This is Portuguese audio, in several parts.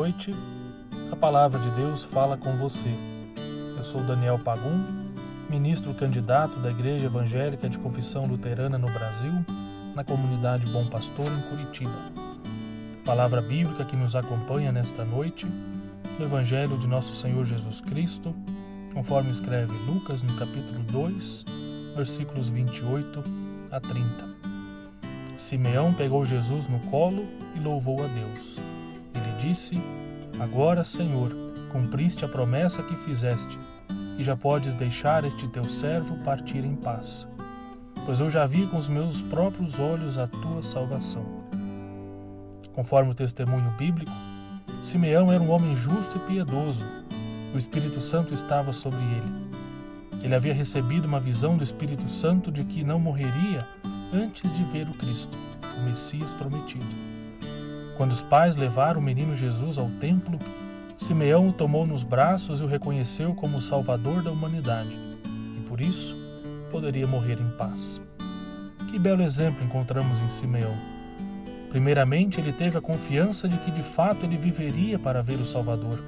noite, a palavra de Deus fala com você. Eu sou Daniel Pagum, ministro candidato da Igreja Evangélica de Confissão Luterana no Brasil, na comunidade Bom Pastor, em Curitiba. Palavra bíblica que nos acompanha nesta noite, no Evangelho de Nosso Senhor Jesus Cristo, conforme escreve Lucas no capítulo 2, versículos 28 a 30. Simeão pegou Jesus no colo e louvou a Deus. Disse: Agora, Senhor, cumpriste a promessa que fizeste, e já podes deixar este teu servo partir em paz, pois eu já vi com os meus próprios olhos a tua salvação. Conforme o testemunho bíblico, Simeão era um homem justo e piedoso. O Espírito Santo estava sobre ele. Ele havia recebido uma visão do Espírito Santo de que não morreria antes de ver o Cristo, o Messias prometido. Quando os pais levaram o menino Jesus ao templo, Simeão o tomou nos braços e o reconheceu como o Salvador da humanidade, e por isso poderia morrer em paz. Que belo exemplo encontramos em Simeão. Primeiramente, ele teve a confiança de que de fato ele viveria para ver o Salvador.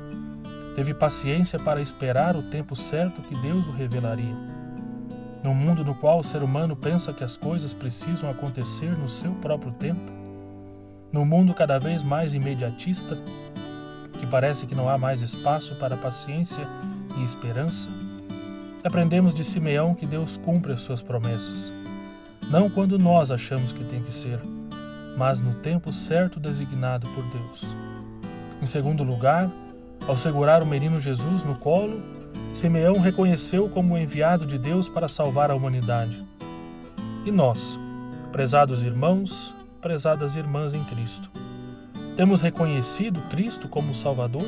Teve paciência para esperar o tempo certo que Deus o revelaria. Num mundo no qual o ser humano pensa que as coisas precisam acontecer no seu próprio tempo, num mundo cada vez mais imediatista, que parece que não há mais espaço para paciência e esperança, aprendemos de Simeão que Deus cumpre as suas promessas, não quando nós achamos que tem que ser, mas no tempo certo designado por Deus. Em segundo lugar, ao segurar o menino Jesus no colo, Simeão reconheceu como o enviado de Deus para salvar a humanidade. E nós, prezados irmãos, prezadas irmãs em Cristo, temos reconhecido Cristo como Salvador?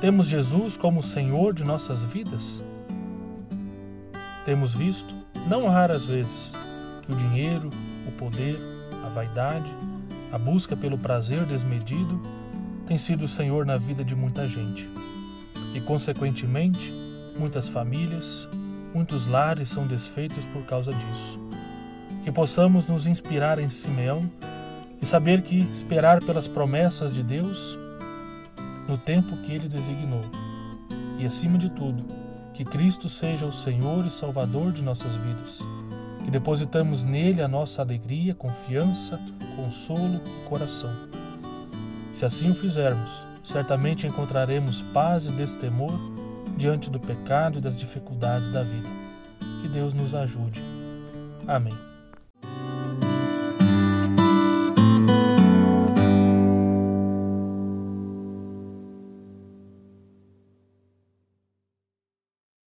Temos Jesus como Senhor de nossas vidas? Temos visto, não raras vezes, que o dinheiro, o poder, a vaidade, a busca pelo prazer desmedido tem sido o Senhor na vida de muita gente. E, consequentemente, muitas famílias, muitos lares são desfeitos por causa disso. Que possamos nos inspirar em Simeão e saber que esperar pelas promessas de Deus no tempo que Ele designou. E, acima de tudo, que Cristo seja o Senhor e Salvador de nossas vidas que depositamos nele a nossa alegria, confiança, consolo e coração. Se assim o fizermos, certamente encontraremos paz e destemor diante do pecado e das dificuldades da vida. Que Deus nos ajude. Amém.